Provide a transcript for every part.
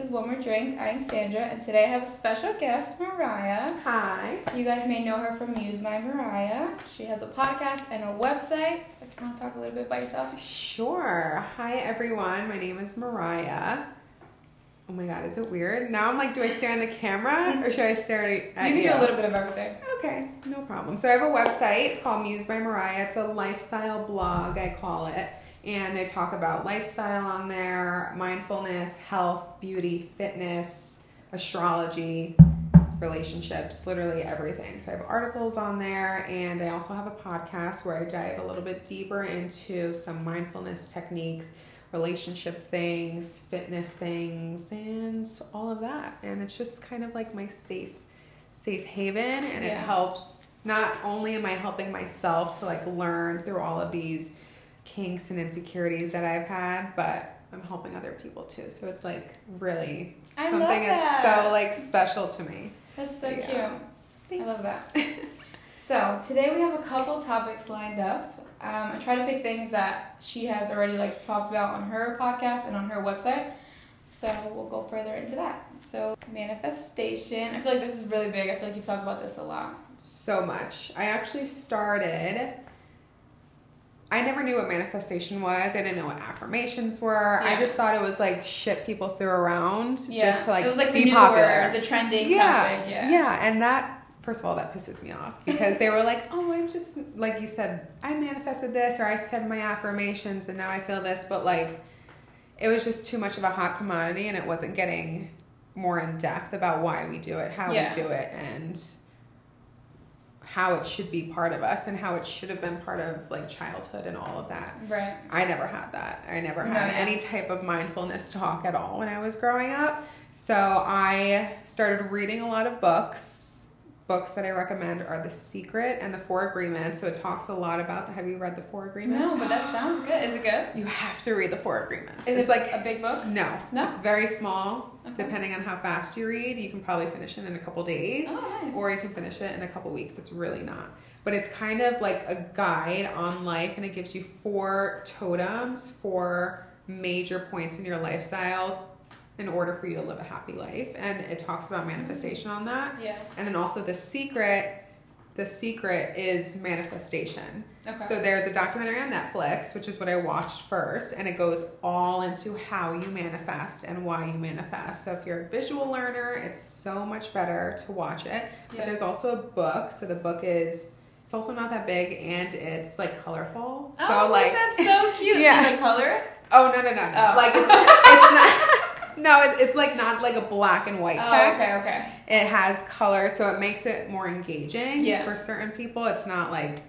This is One More Drink. I'm Sandra, and today I have a special guest, Mariah. Hi. You guys may know her from Muse by Mariah. She has a podcast and a website. If you want to talk a little bit about yourself. Sure. Hi, everyone. My name is Mariah. Oh my god, is it weird? Now I'm like, do I stare in the camera or should I stare at You can you? can do a little bit of everything. Okay, no problem. So I have a website. It's called Muse by Mariah. It's a lifestyle blog, I call it. And I talk about lifestyle on there, mindfulness, health, beauty, fitness, astrology, relationships, literally everything. So I have articles on there, and I also have a podcast where I dive a little bit deeper into some mindfulness techniques, relationship things, fitness things, and all of that. And it's just kind of like my safe safe haven and it helps not only am I helping myself to like learn through all of these kinks and insecurities that I've had, but I'm helping other people too. So it's like really I something love that's so like special to me. That's so Yeah. cute. I love that. So today we have a couple topics lined up. Um, I try to pick things that she has already like talked about on her podcast and on her website. So we'll go further into that. So manifestation. I feel like this is really big. I feel like you talk about this a lot. so much. I actually started. I never knew what manifestation was. I didn't know what affirmations were. I just thought it was like shit people threw around Yeah. just to like it was like be the new popular. the trending yeah, topic. Yeah. yeah, and that first of all that pisses me off because they were like, "Oh, I'm just like you said, I manifested this or I said my affirmations and now I feel this," but like it was just too much of a hot commodity and it wasn't getting more in depth about why we do it, how Yeah. we do it, and how it should be part of us and how it should have been part of like childhood and all of that. Right. I never had that. I never No, had yeah. any type of mindfulness talk at all when I was growing up. So I started reading a lot of books. Books that I recommend are The Secret and The Four Agreements. So it talks a lot about the. Have you read The Four Agreements? No, but that sounds good. Is it good? You have to read The Four Agreements. Is it's it like a big book? no, No? It's very small. Okay. Depending on how fast you read, you can probably finish it in a couple days Oh, nice. or you can finish it in a couple weeks. It's really not. But it's kind of like a guide on life and it gives you four totems for major points in your lifestyle in order for you to live a happy life. And it talks about manifestation on that. yeah. And then also the secret, the secret is manifestation. Okay. So there's a documentary on Netflix, which is what I watched first, and it goes all into how you manifest and why you manifest. So if you're a visual learner, it's so much better to watch it. Yeah. But there's also a book. So the book is it's also not that big and it's like colorful. So oh, like that's so cute. Yeah. Color. oh no no no no Oh. like it's it's not. No, it- it's like not like a black and white text. Oh, okay, okay. it has color so it makes it more engaging Yeah. for certain people it's not like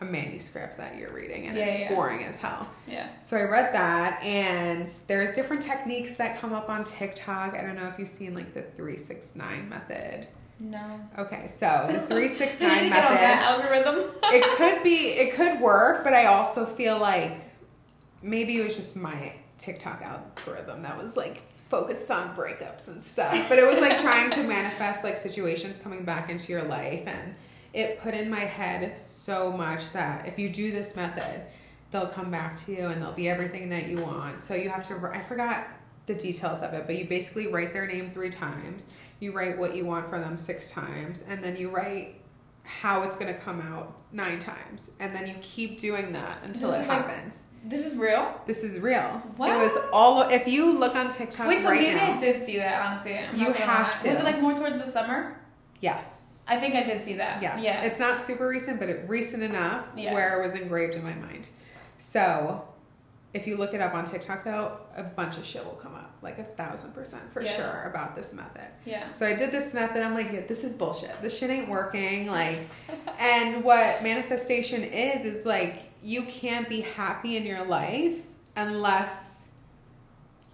a manuscript that you're reading and Yeah, it's yeah. boring as hell Yeah. so i read that and there's different techniques that come up on tiktok i don't know if you've seen like the 369 method No. okay so the I need 369 get on method algorithm. it could be it could work but i also feel like maybe it was just my tiktok algorithm that was like focused on breakups and stuff but it was like trying to manifest like situations coming back into your life and it put in my head so much that if you do this method they'll come back to you and they'll be everything that you want. So you have to i forgot the details of it but you basically write their name three times. You write what you want for them six times and then you write how it's going to come out nine times and then you keep doing that until This it is like- happens this is real. this is real What? it was all if you look on tiktok Wait, so right maybe now I did see that. Honestly, I'm You have lie. Was it like more towards the summer? yes I think I did see that. yes Yeah. it's not super recent but it recent enough Yeah. where it was engraved in my mind so if you look it up on tiktok though a bunch of shit will come up like a thousand percent for Yeah. sure about this method yeah. So I did this method. I'm like, yeah, this is bullshit. This shit ain't working. Like, and what manifestation is is like you can't be happy in your life unless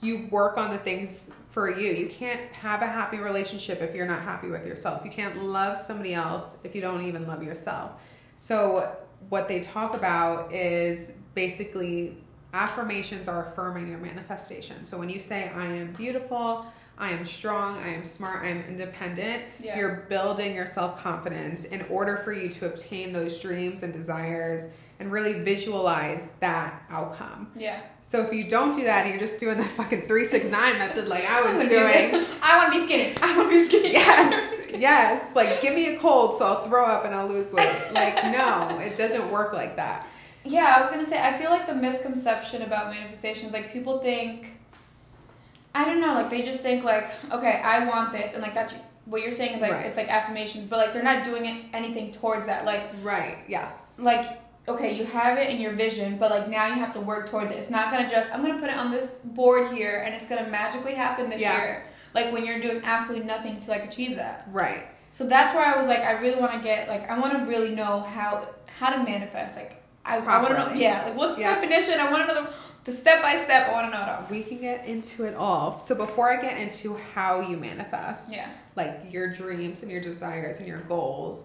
you work on the things for you. You can't have a happy relationship if you're not happy with yourself. You can't love somebody else if you don't even love yourself. So what they talk about is basically affirmations are affirming your manifestation. So when you say I am beautiful, I am strong, I am smart, I am independent, Yeah. you're building your self-confidence in order for you to obtain those dreams and desires and really visualize that outcome. Yeah. So if you don't do that and you're just doing the fucking 369 method like I was doing, gonna do this. I want to be skinny. I want to be skinny. yes, yes, like give me a cold so I'll throw up and I'll lose weight. Like no, it doesn't work like that. Yeah, I was gonna say I feel like the misconception about manifestations, like people think, I don't know, like they just think like, okay, I want this, and like that's what you're saying is like Right. it's like affirmations, but like they're not doing it, anything towards that. Like Right, yes. like okay, you have it in your vision, but like now you have to work towards it. It's not gonna just I'm gonna put it on this board here, and it's gonna magically happen this Yeah. year. Like when you're doing absolutely nothing to like achieve that. Right. So that's where I was like, I really want to get like I want to really know how how to manifest. Like I, I want to know, yeah. Like what's the Yeah. definition? I want to know the, the step by step. I want to know it all. We can get into it all. So before I get into how you manifest, Yeah. like your dreams and your desires and your goals,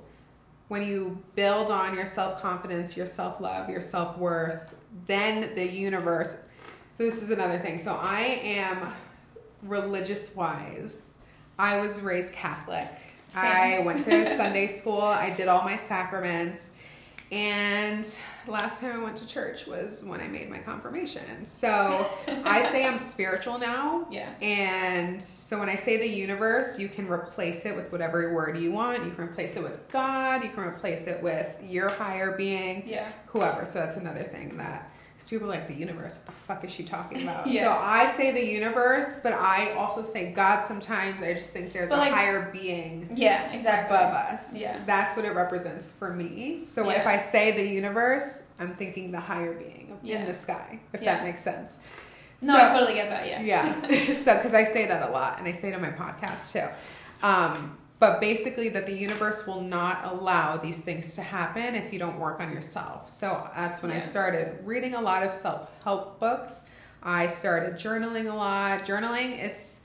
when you build on your self confidence, your self love, your self worth, then the universe. So, this is another thing. So, I am religious wise. I was raised Catholic. Same. I went to Sunday school. I did all my sacraments. And last time I went to church was when I made my confirmation. So, I say I'm spiritual now. Yeah. And so when I say the universe, you can replace it with whatever word you want. You can replace it with God. You can replace it with your higher being, Yeah. whoever. So that's another thing that because people are like the universe. What the fuck is she talking about? Yeah. So I say the universe, but I also say God sometimes. I just think there's But, a like, higher being Yeah. Exactly. above us. Yeah. That's what it represents for me. So Yeah. if I say the universe, I'm thinking the higher being Yeah. in the sky, if that makes sense. No, So- I totally get that. Yeah. yeah. so, because I say that a lot and I say it on my podcast too. Um, but basically, that the universe will not allow these things to happen if you don't work on yourself. So, that's when I started reading a lot of self help books. I started journaling a lot. Journaling, it's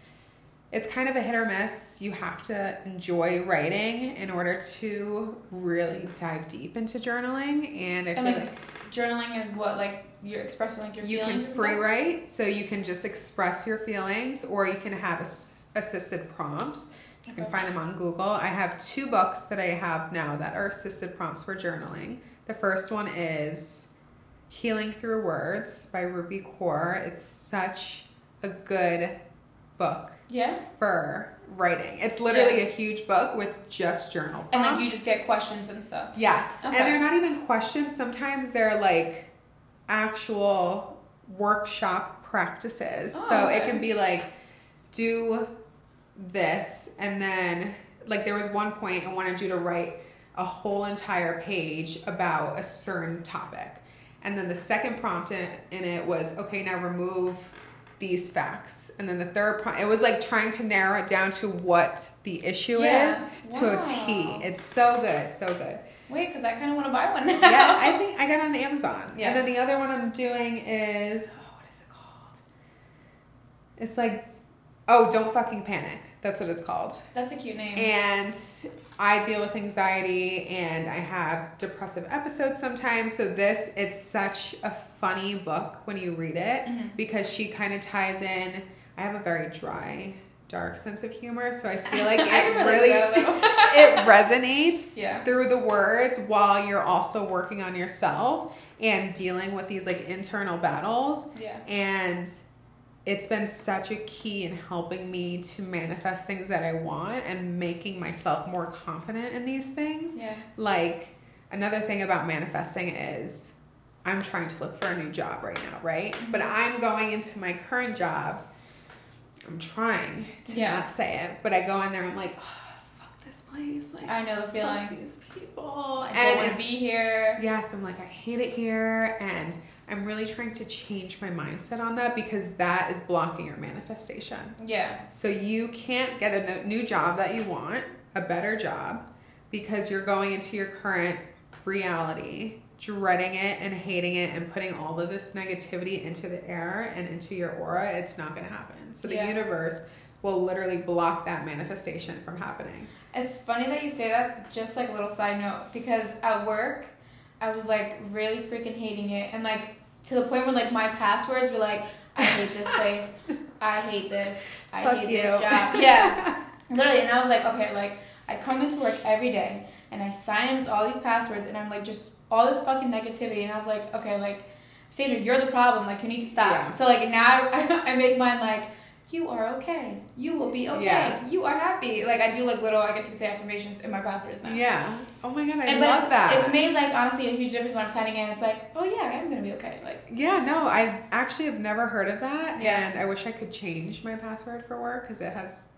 it's kind of a hit or miss. You have to enjoy writing in order to really dive deep into journaling. And I And like, like journaling is what like you're expressing like your you feelings. can free write, so you can just express your feelings, or you can have ass- assisted prompts. You can find them on Google. I have two books that I have now that are assisted prompts for journaling. The first one is Healing Through Words by Rupi Kaur. It's such a good book Yeah. for writing. It's literally a huge book with just journal prompts. And like you just get questions and stuff. Yes. Okay. And they're not even questions. Sometimes they're like actual workshop practices. Oh, so it oh, can be like, do this. And then, like, there was one point I wanted you to write a whole entire page about a certain topic. And then the second prompt in, in it was, okay, now remove these facts. And then the third prompt, it was like trying to narrow it down to what the issue Yeah. is to a T. It's so good, so good. Wait, because I kind of want to buy one now. Yeah, I think I got it on Amazon. Yeah. And then the other one I'm doing is oh, what is it called? It's like oh, don't fucking panic. That's what it's called. That's a cute name. And I deal with anxiety and I have depressive episodes sometimes. So this it's such a funny book when you read it Mhm. because she kind of ties in. I have a very dry, dark sense of humor, so I feel like it can relate to really that a little. it resonates Yeah. through the words while you're also working on yourself and dealing with these like internal battles yeah. and it's been such a key in helping me to manifest things that I want and making myself more confident in these things. Yeah. Like another thing about manifesting is I'm trying to look for a new job right now, right? But Mhm. I'm going into my current job. I'm trying to Yeah. not say it, but I go in there. And I'm like, oh, fuck this place. Like, I know the feeling. these people. I and want to be here. yes, I'm like, I hate it here, and I'm really trying to change my mindset on that because that is blocking your manifestation. Yeah. So you can't get a new job that you want, a better job, because you're going into your current reality, dreading it and hating it and putting all of this negativity into the air and into your aura. It's not going to happen. So the Yeah. universe will literally block that manifestation from happening. It's funny that you say that, just like a little side note, because at work, I was like really freaking hating it. And like to the point where like my passwords were like, I hate this place, I hate this, I Fuck hate you. this job. Yeah. Literally. And I was like, okay, like I come into work every day and I sign in with all these passwords, and I'm like just all this fucking negativity, and I was like, okay, like, Sandra, you're the problem. Like, you need to stop. Yeah. So like now I make mine like. You are okay. You will be okay. Yeah. You are happy. Like I do like little, I guess you could say affirmations in my passwords now. Yeah. Oh my god, I And love it's, that. it's made like honestly a huge difference when I'm signing in. It's like, oh yeah, I'm gonna be okay. Like Yeah, no, I actually have never heard of that, Yeah. and I wish I could change my password for work because it has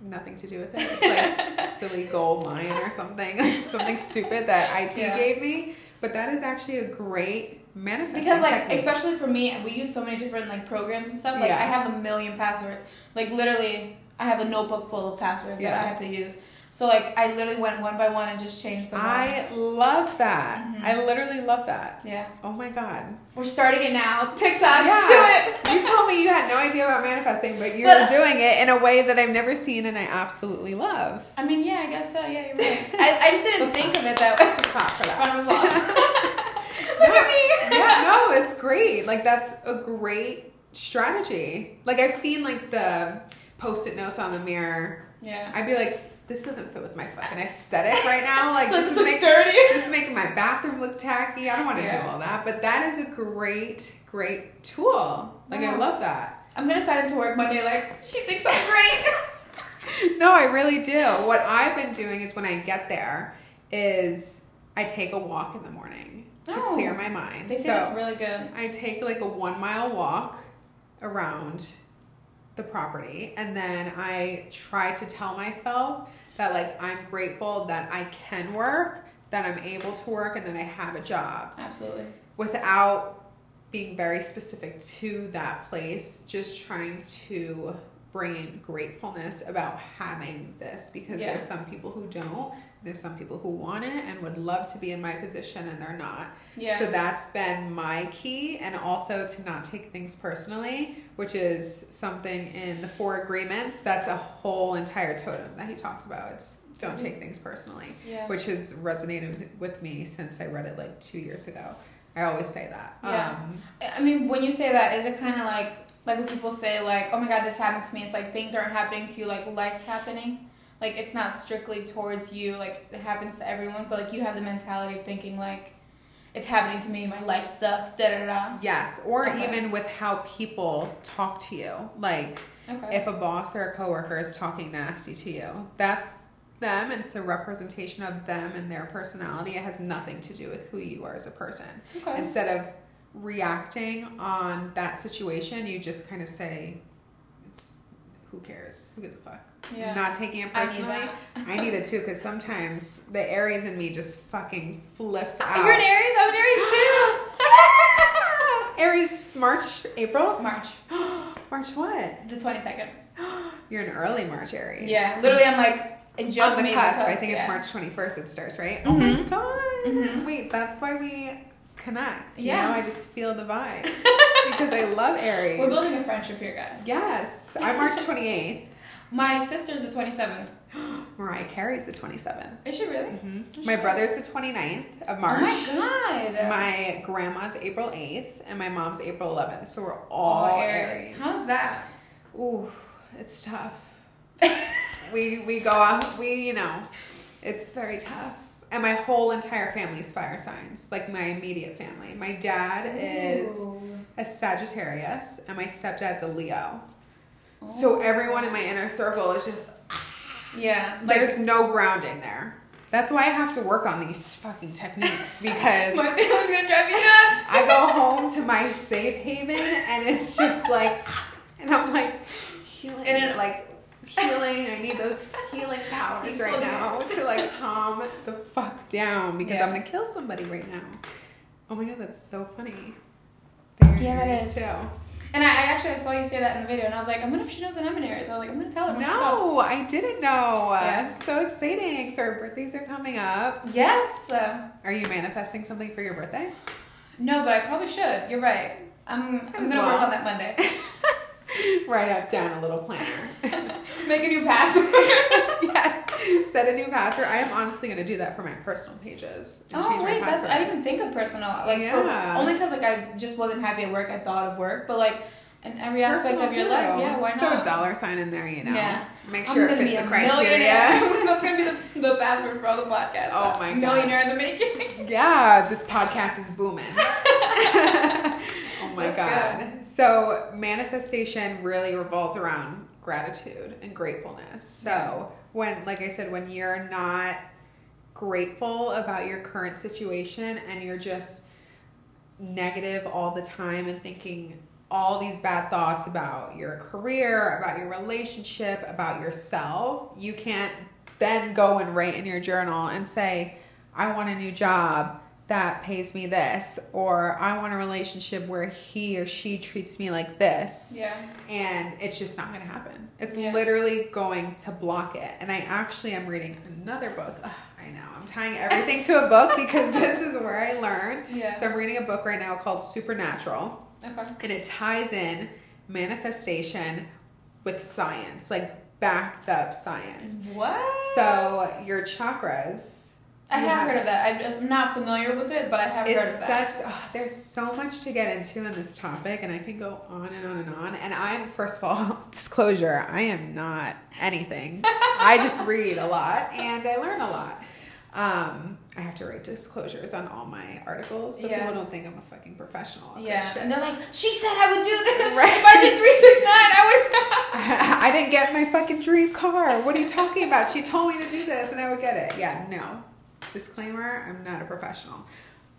nothing to do with it. It's like silly gold line or something, something stupid that IT Yeah. gave me. But that is actually a great manifesting because like technique. especially for me, we use so many different like programs and stuff. Like Yeah. I have a million passwords. Like literally, I have a notebook full of passwords Yeah. that I have to use. So like I literally went one by one and just changed them. all. I love that. Mhm. I literally love that. yeah, Oh my god. we're starting it now. TikTok, Yeah. do it. You told me you had no idea about manifesting, but you're But- doing it in a way that I've never seen and I absolutely love. I mean, yeah, I guess so. Yeah, you're right. I, I just didn't think of it that way. Just clap for that. Round of applause. Look No, at me. yeah, no, it's great. Like that's a great strategy. Like I've seen like the post-it notes on the mirror. Yeah. I'd be like, this doesn't fit with my fucking aesthetic right now. Like This this, is make- sturdy. this is making my bathroom look tacky. I don't want to Yeah. do all that. But that is a great, great tool. Like I Uh-huh. love that. I'm gonna sign into work Monday. Like she thinks I'm great. No, I really do. What I've been doing is when I get there, is I take a walk in the morning to clear my mind. They say so that's really good. I take like a one mile walk around the property, and then I try to tell myself that like I'm grateful that I can work, that I'm able to work, and that I have a job Absolutely. without being very specific to that place, just trying to bring in gratefulness about having this because Yeah. there's some people who don't. There's some people who want it and would love to be in my position and they're not. Yeah. So that's been my key, and also to not take things personally, which is something in the four agreements. That's a whole entire totem that he talks about. It's don't take things personally, yeah. which has resonated with- me since I read it like two years ago. I always say that. Yeah. Um, I mean, when you say that, is it kind of like like when people say like, "Oh my God, this happened to me"? It's like things aren't happening to you, like life's happening. Like it's not strictly towards you. Like it happens to everyone, but like you have the mentality of thinking like, "It's happening to me. My life sucks." Da da da. yes, or Okay. even with how people talk to you. Like Okay. if a boss or a coworker is talking nasty to you, that's them and it's a representation of them and their personality. It has nothing to do with who you are as a person. okay. Instead of reacting on that situation, you just kind of say, "It's who cares? Who gives a fuck?" Yeah. Not taking it I need personally. I need it too because sometimes the Aries in me just fucking flips out. You're an Aries. I'm an Aries too. Aries, March, April. March March what? the twenty second. You're an early March Aries. Yeah, literally, I'm like just on the made cusp. I cusp, think yeah. it's March 21st. It starts, right? Oh my Mhm. god! Mhm. Wait, that's why we connect. You Yeah. know, I just feel the vibe because I love Aries. We're building a friendship here, guys. yes, I'm March 28th. My sister's the twenty seventh. Mariah Carey's the 27th. Is she really? hmm Oh, My shit. brother's the 29th of March. Oh my god. My grandma's April 8th and my mom's April 11th. So we're all, Aries. How's that? Ooh, it's tough. we we go off. We you know, it's very tough. And my whole entire family's fire signs, like my immediate family. My dad is Ooh. a Sagittarius, and my stepdad's a Leo. So everyone in my inner circle is just ah. Yeah. Like, there's no grounding there. That's why I have to work on these fucking techniques because my family's gonna drive you nuts. I go home to my safe haven and it's just like, and I'm like healing, And it- like healing. I need those healing powers right now to like calm the fuck down because Yeah. I'm gonna kill somebody right now. Oh my god, that's so funny. You're Yeah, that is. Too. And I, I actually I saw you say that in the video, and I was like, I wonder if she knows that I'm an Aries. I was like, I'm gonna tell her. No. I didn't know. Yeah. So exciting! So our birthdays are coming up. Yes. Are you manifesting something for your birthday? no, but I probably should. You're right. I'm. Might I'm gonna well. work on that Monday. Write up down a little planner. Make a new password. yes. Set a new password. I am honestly going to do that for my personal pages. Oh wait, that's. I didn't even think of personal. Like Yeah. for, only because like I just wasn't happy at work. I thought of work, but like in every aspect Personal of your too. life. Yeah, why Just not? throw a dollar sign in there, you know. Yeah. Make sure it fits the criteria. millionaire. That's gonna be the, the password for all the podcasts. Oh my God. Millionaire in the making. Yeah, this podcast is booming. Oh my god. So, manifestation really revolves around gratitude and gratefulness. So, when like I said when you're not grateful about your current situation and you're just negative all the time and thinking all these bad thoughts about your career, about your relationship, about yourself, you can't then go and write in your journal and say, I want a new job that pays me this, or I want a relationship where he or she treats me like this. Yeah. And it's just not going to happen. It's Yeah. literally going to block it. And I actually am reading another book. Ugh, I know. I'm tying everything to a book because this is where I learned. Yeah. So I'm reading a book right now called Supernatural Okay. and it ties in manifestation with science, like backed up science. What? So your chakras. I have heard of that. I'm not familiar with it, but I have heard of It's that. such. Oh, there's so much to get into in this topic, and I can go on and on and on. And I'm first of all, disclosure: I am not anything. I just read a lot and I learn a lot. Um, I have to write disclosures on all my articles so Yeah. people don't think I'm a fucking professional. yeah. And they're like, she said I would do this. Right. If I did 369, I would. I didn't get my fucking dream car. What are you talking about? She told me to do this and I would get it. Yeah, no. Disclaimer, I'm not a professional.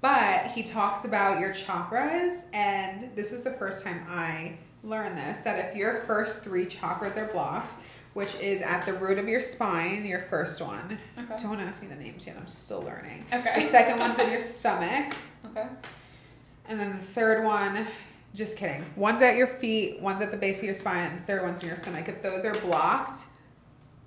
But he talks about your chakras, and this was the first time I learned this that if your first three chakras are blocked, which is at the root of your spine, your first one. Okay. Don't ask me the names yet, I'm still learning. Okay. The second one's in your stomach, Okay. and then the third one, just kidding. One's at your feet, one's at the base of your spine, and the third one's in your stomach. If those are blocked,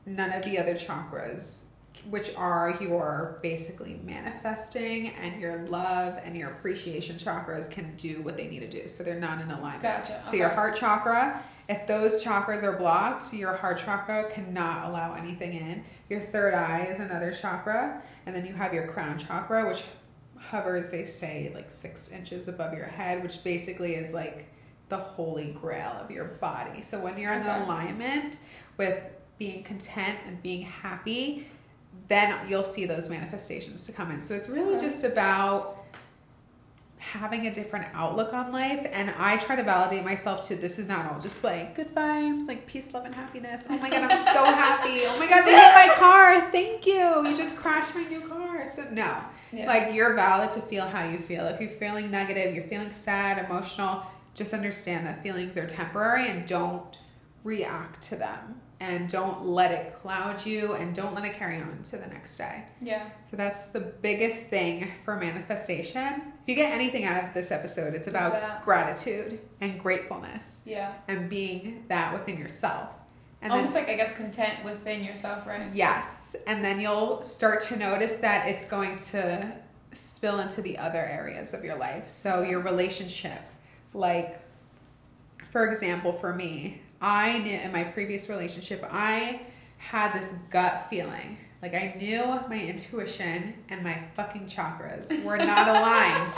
none of the other chakras, which are your basically manifesting and your love and your appreciation chakras, can do what they need to do. So they're not in alignment. Gotcha. So your heart chakra, if those chakras are blocked, your heart chakra cannot allow anything in. Your third eye is another chakra, and then you have your crown chakra, which hovers, they say, like six inches above your head, which basically is like the holy grail of your body. So when you're in Okay. alignment with being content and being happy, then you'll see those manifestations to come in. So it's really Okay. just about having a different outlook on life. And i try to validate myself too this is not all just like good vibes like peace love and happiness. Oh my god i'm so happy. Oh my god they hit my car. Thank you. You just crashed my new car. So no. Yeah. like you're valid to feel how you feel. If you're feeling negative you're feeling sad emotional just understand that feelings are temporary and don't react to them and don't let it cloud you and don't let it carry on to the next day Yeah. so that's the biggest thing for manifestation. If you get anything out of this episode, it's about that? gratitude and gratefulness Yeah. and being that within yourself. And then, Almost like I guess content within yourself, right? yes, and then you'll start to notice that it's going to spill into the other areas of your life. So your relationship, like for example, for me, I knew in my previous relationship, I had this gut feeling. Like I knew my intuition and my fucking chakras were not aligned.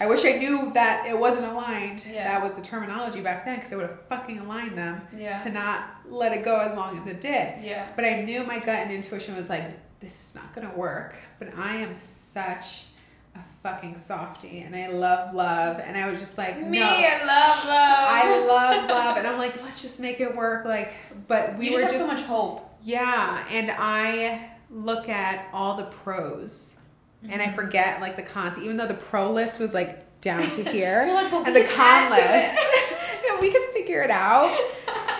I wish I knew that it wasn't aligned. Yeah. That was the terminology back then because I would have fucking aligned them Yeah. to not let it go as long as it did. Yeah. But I knew my gut and intuition was like, this is not gonna work. But I am such fucking softie and I love love. And I was just like, Me, no. I love love. I love love. And I'm like, let's just make it work. Like, but we you were just have just, so much hope. yeah. And I look at all the pros and Mm-hmm. I forget like the cons, even though the pro list was like down to here like, and the con list. yeah, we can figure it out.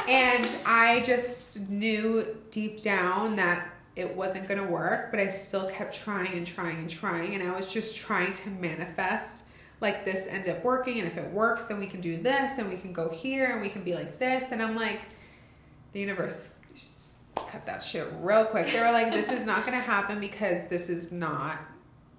And I just knew deep down that it wasn't going to work, but I still kept trying and trying and trying. And I was just trying to manifest like this end up working. And if it works, then we can do this and we can go here and we can be like this. And I'm like, the universe cut that shit real quick. They were like, this is not going to happen because this is not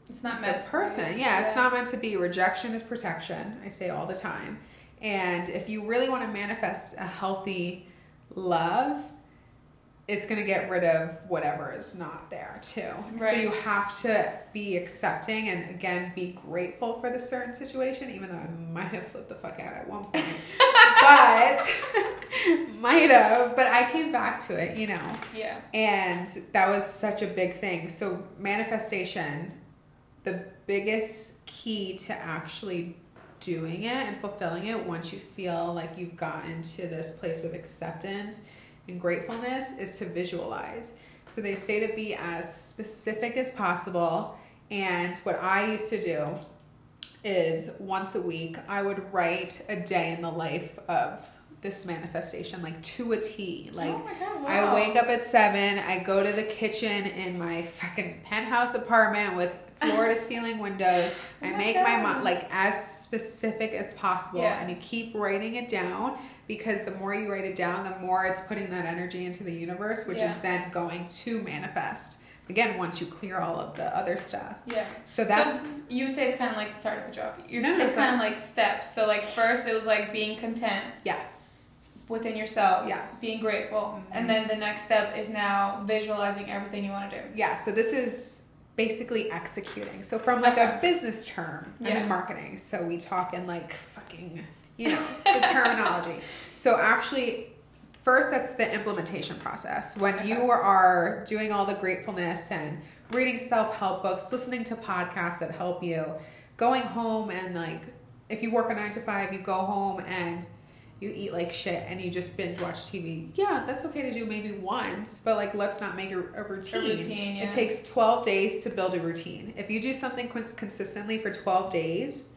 It's not the meant for person. you. Yeah, it's not meant to be. Rejection is protection. I say all the time. And if you really want to manifest a healthy love, it's going to get rid of whatever is not there too. So you have to be accepting and again be grateful for the certain situation, even though I might have flipped the fuck out at one point. but might have. But I came back to it, you know. Yeah. And that was such a big thing. So, manifestation, the biggest key to actually doing it and fulfilling it once you feel like you've gotten to this place of acceptance and gratefulness is to visualize. So, they say to be as specific as possible. And what I used to do is once a week, I would write a day in the life of this manifestation, like to a T. Like, oh my god. Wow. I wake up at seven. I go to the kitchen in my fucking penthouse apartment with floor to ceiling windows. Oh I my make my God. mind like as specific as possible, Yeah. and you keep writing it down because the more you write it down, the more it's putting that energy into the universe, which Yeah. is then going to manifest. Again, once you clear all of the other stuff. Yeah. So that's so you would say it's kind of like sorry to cut you off. You're, No, no, it's kind of like steps. So like first it was like being content yes, within yourself. Yes. Being grateful, Mhm. and then the next step is now visualizing everything you want to do. yeah. So this is basically executing. So from like a business term, Yeah. in marketing, so we talk in like fucking, you know, the terminology. So actually, first that's the implementation process. When you are doing all the gratefulness and reading self-help books, listening to podcasts that help you, going home and like if you work a 9 to 5, you go home and you eat like shit and you just binge watch TV. Yeah, that's okay to do maybe once, but like let's not make a, a routine. A routine, yeah. It takes 12 days to build a routine. If you do something consistently for 12 days,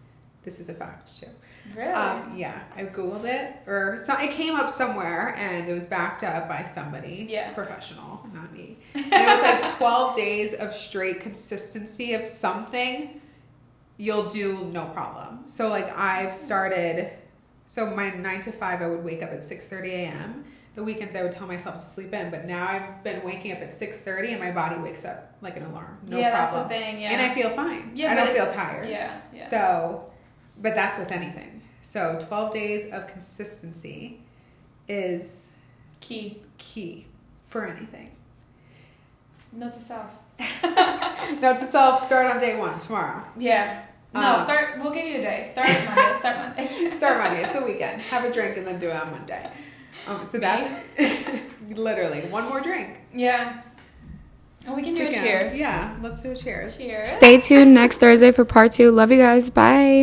this is a fact too. Really? Um, yeah, I googled it, or so it came up somewhere, and it was backed up by somebody, Yeah. professional, not me. And it was like twelve days of straight consistency of something. You'll do no problem. So like I've started. So my nine to five, I would wake up at six thirty a.m. The weekends I would tell myself to sleep in, but now I've been waking up at six thirty, and my body wakes up like an alarm. No yeah, problem. that's the thing. Yeah. And I feel fine. Yeah, I don't feel tired. yeah. Yeah. So, but that's with anything. So, 12 days of consistency is Key. key for anything. Note to self. Note to self start on day one tomorrow. Yeah. No, Um, start. We'll give you a day. Start Monday. Start Monday. Start Monday. It's a weekend. Have a drink and then do it on Monday. Um, so that's literally one more drink. Yeah. And we can do a Speaking of- cheers. Yeah, let's do a cheers. Cheers. Stay tuned next Thursday for part two. Love you guys. Bye.